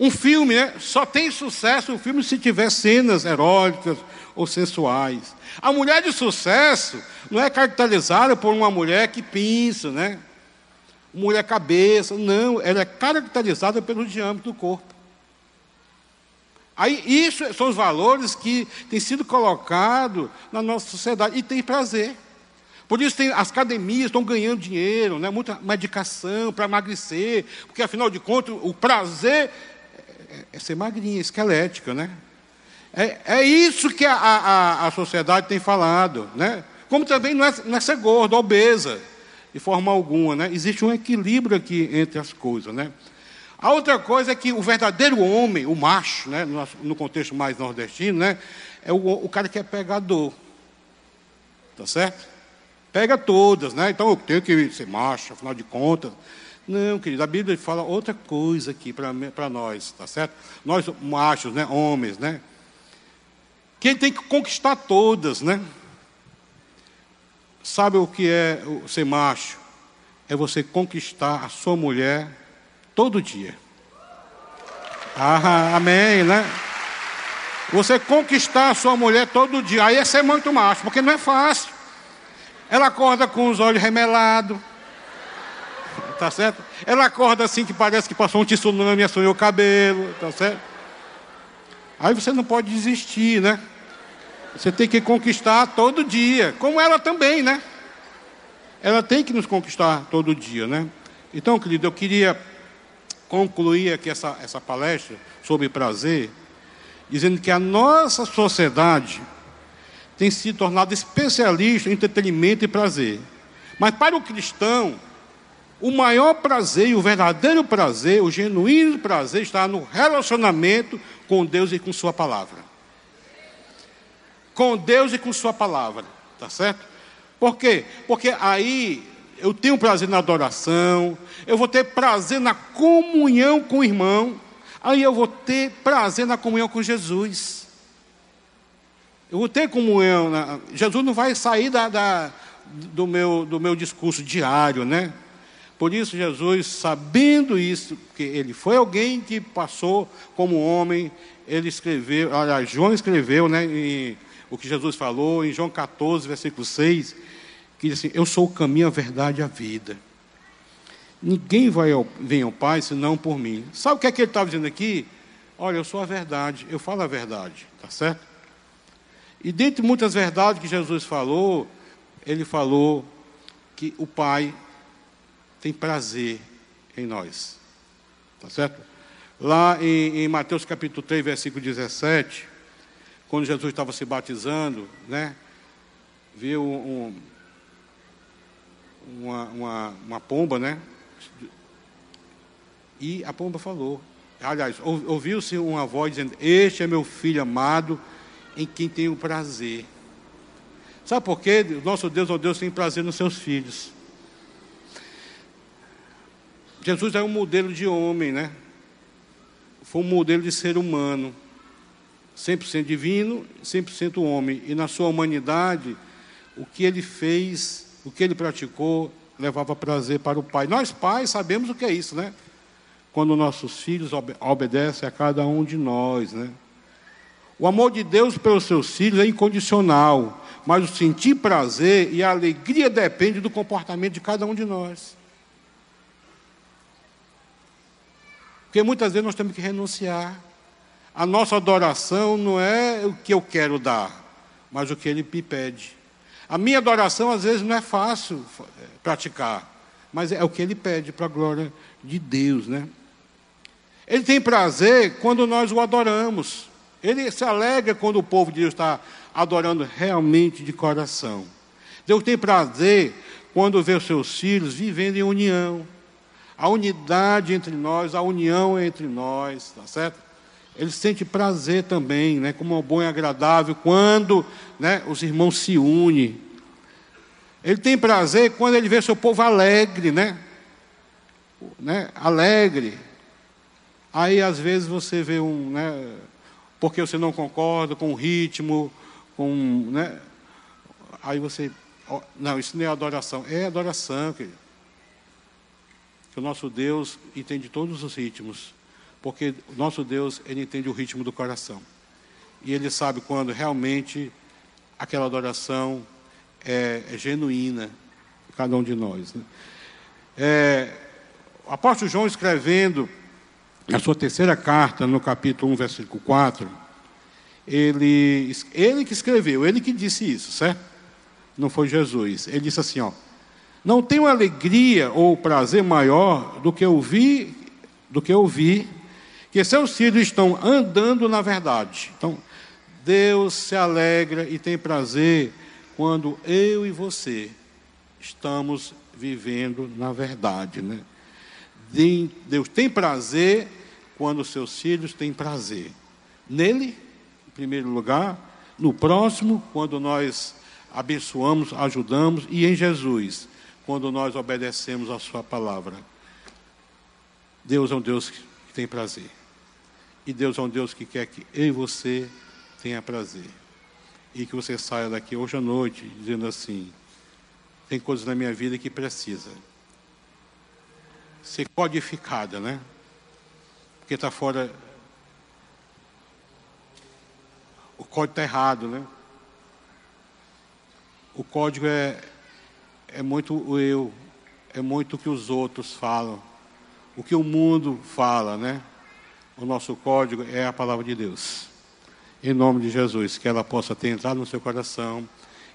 Um filme né, só tem sucesso o filme se tiver cenas eróticas ou sensuais. A mulher de sucesso não é caracterizada por uma mulher que pinça, né? Mulher cabeça, não, ela é caracterizada pelo diâmetro do corpo. Aí, isso são os valores que têm sido colocados na nossa sociedade e tem prazer. Por isso tem, as academias estão ganhando dinheiro, né? muita medicação para emagrecer, porque afinal de contas o prazer é ser magrinha, esquelética, né? É, é isso que a, a, a sociedade tem falado, né? Como também não é, não é ser gordo, obesa, de forma alguma, né? Existe um equilíbrio aqui entre as coisas, né? A outra coisa é que o verdadeiro homem, o macho, né, no, no contexto mais nordestino, né, é o, o, cara que é pegador. Tá certo? Pega todas, né? Então eu tenho que ser macho, afinal de contas. Não, querido, a Bíblia fala outra coisa aqui para nós, tá certo? Nós, machos, né, homens, né? Quem tem que conquistar todas, né? Sabe o que é ser macho? É você conquistar a sua mulher todo dia. Ah, amém, né? Você conquistar a sua mulher todo dia, aí é ser muito macho, porque não é fácil. Ela acorda com os olhos remelados, tá certo? Ela acorda assim que parece que passou um tsunami assunhou o cabelo, tá certo? Aí você não pode desistir, né? Você tem que conquistar todo dia, como ela também, né? Ela tem que nos conquistar todo dia, né? Então, querido, eu queria concluir aqui essa, essa palestra sobre prazer, dizendo que a nossa sociedade tem se tornado especialista em entretenimento e prazer. Mas para o cristão, o maior prazer e o verdadeiro prazer, o genuíno prazer, está no relacionamento com Deus e com Sua palavra. Com Deus e com Sua palavra, tá certo? Por quê? Porque aí eu tenho prazer na adoração, eu vou ter prazer na comunhão com o irmão, aí eu vou ter prazer na comunhão com Jesus. Eu vou ter comunhão. Jesus não vai sair da, da, do, meu, do meu discurso diário, né? Por isso, Jesus, sabendo isso, que ele foi alguém que passou como homem, ele escreveu, aliás, João escreveu, né, em, o que Jesus falou em João 14, versículo 6, que diz assim: Eu sou o caminho, a verdade e a vida. Ninguém vai ao, vem ao Pai senão por mim. Sabe o que é que ele estava dizendo aqui? Olha, eu sou a verdade, eu falo a verdade, tá certo? E dentre muitas verdades que Jesus falou, ele falou que o Pai tem prazer em nós. Tá certo? Lá em, em, Mateus capítulo 3, versículo 17, quando Jesus estava se batizando, né? Viu um, uma, uma, uma pomba, né? E a pomba falou. Aliás, ouviu-se uma voz dizendo: Este é meu filho amado, em quem tenho prazer. Sabe por quê? Nosso Deus, o Deus, tem prazer nos seus filhos. Jesus é um modelo de homem, né? Foi um modelo de ser humano. 100% divino, 100% homem. E na sua humanidade, o que ele fez, o que ele praticou, levava prazer para o Pai. Nós, pais, sabemos o que é isso, né? Quando nossos filhos obedecem a cada um de nós, né? O amor de Deus pelos seus filhos é incondicional, mas o sentir prazer e a alegria depende do comportamento de cada um de nós. Porque muitas vezes nós temos que renunciar. A nossa adoração não é o que eu quero dar, mas o que Ele me pede. A minha adoração, às vezes, não é fácil é, praticar, mas é o que Ele pede para a glória de Deus, né? Ele tem prazer quando nós o adoramos. Ele se alegra quando o povo de Deus está adorando realmente de coração. Deus tem prazer quando vê os seus filhos vivendo em união. A unidade entre nós, a união entre nós, tá certo? Ele sente prazer também, né, como é bom e agradável quando, né, os irmãos se unem. Ele tem prazer quando ele vê seu povo alegre, né? né? Alegre. Aí às vezes você vê um, né, porque você não concorda com o ritmo, com. Né? Aí você. Não, isso não é adoração. É adoração, querido. Que o nosso Deus entende todos os ritmos. Porque o nosso Deus, ele entende o ritmo do coração. E ele sabe quando realmente aquela adoração é, é genuína, cada um de nós. Né? É, o apóstolo João escrevendo na sua terceira carta, no capítulo 1, versículo 4, ele, ele que escreveu, ele que disse isso, certo? Não foi Jesus. Ele disse assim, ó, não tenho alegria ou prazer maior do que ouvir, do que ouvir que seus filhos estão andando na verdade. Então, Deus se alegra e tem prazer quando eu e você estamos vivendo na verdade, né? Deus tem prazer quando seus filhos têm prazer. Nele, em primeiro lugar, no próximo, quando nós abençoamos, ajudamos, e em Jesus, quando nós obedecemos a Sua palavra. Deus é um Deus que tem prazer. E Deus é um Deus que quer que eu e você tenha prazer. E que você saia daqui hoje à noite dizendo assim: tem coisas na minha vida que precisa ser codificada, né? porque está fora. O código está errado, né? O código é, é muito o eu, é muito o que os outros falam, o que o mundo fala, né? O nosso código é a palavra de Deus. Em nome de Jesus, que ela possa ter entrado no seu coração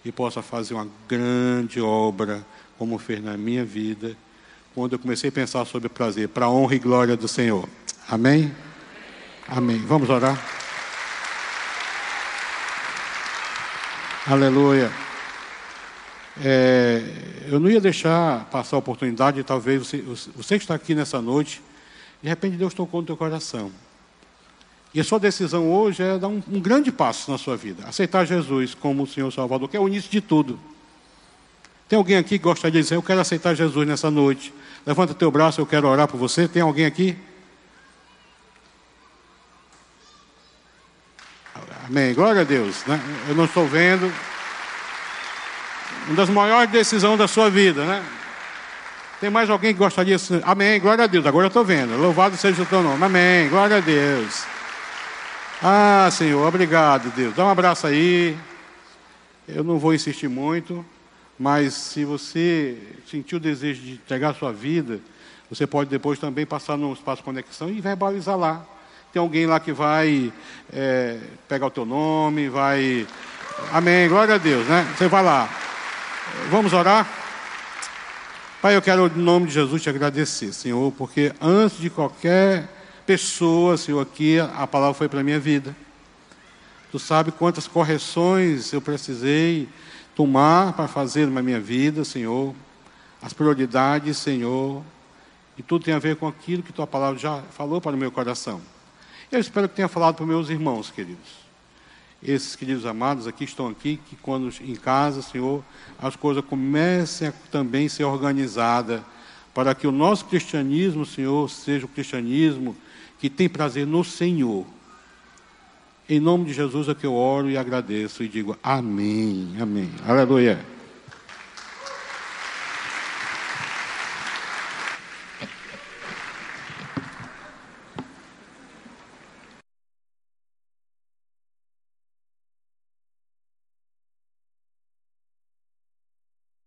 e possa fazer uma grande obra, como fez na minha vida, quando eu comecei a pensar sobre o prazer, para a honra e glória do Senhor. Amém? Amém. Vamos orar. Aleluia. É, eu não ia deixar passar a oportunidade, talvez você, você está aqui nessa noite, de repente Deus tocou no teu coração. E a sua decisão hoje é dar um, um grande passo na sua vida. Aceitar Jesus como o Senhor Salvador, que é o início de tudo. Tem alguém aqui que gostaria de dizer, eu quero aceitar Jesus nessa noite. Levanta teu braço, eu quero orar por você. Tem alguém aqui? Amém. Glória a Deus. Né? Eu não estou vendo. Uma das maiores decisões da sua vida, né? Tem mais alguém que gostaria? Amém, glória a Deus. Agora eu estou vendo. Louvado seja o teu nome. Amém, glória a Deus. Ah, Senhor, obrigado, Deus. Dá um abraço aí. Eu não vou insistir muito, mas se você sentiu o desejo de entregar a sua vida, você pode depois também passar no espaço conexão e verbalizar lá. Tem alguém lá que vai é, pegar o teu nome, vai. Amém, glória a Deus, né? Você vai lá. Vamos orar? Pai, eu quero, em nome de Jesus, te agradecer, Senhor, porque antes de qualquer pessoa, Senhor, aqui, a palavra foi para a minha vida. Tu sabe quantas correções eu precisei tomar para fazer na minha vida, Senhor. As prioridades, Senhor. E tudo tem a ver com aquilo que tua palavra já falou para o meu coração. Eu espero que tenha falado para os meus irmãos, queridos. Esses queridos amados aqui estão aqui, que quando em casa, Senhor, as coisas comecem a também ser organizadas, para que o nosso cristianismo, Senhor, seja o cristianismo que tem prazer no Senhor. Em nome de Jesus é que eu oro e agradeço e digo amém, amém. Aleluia.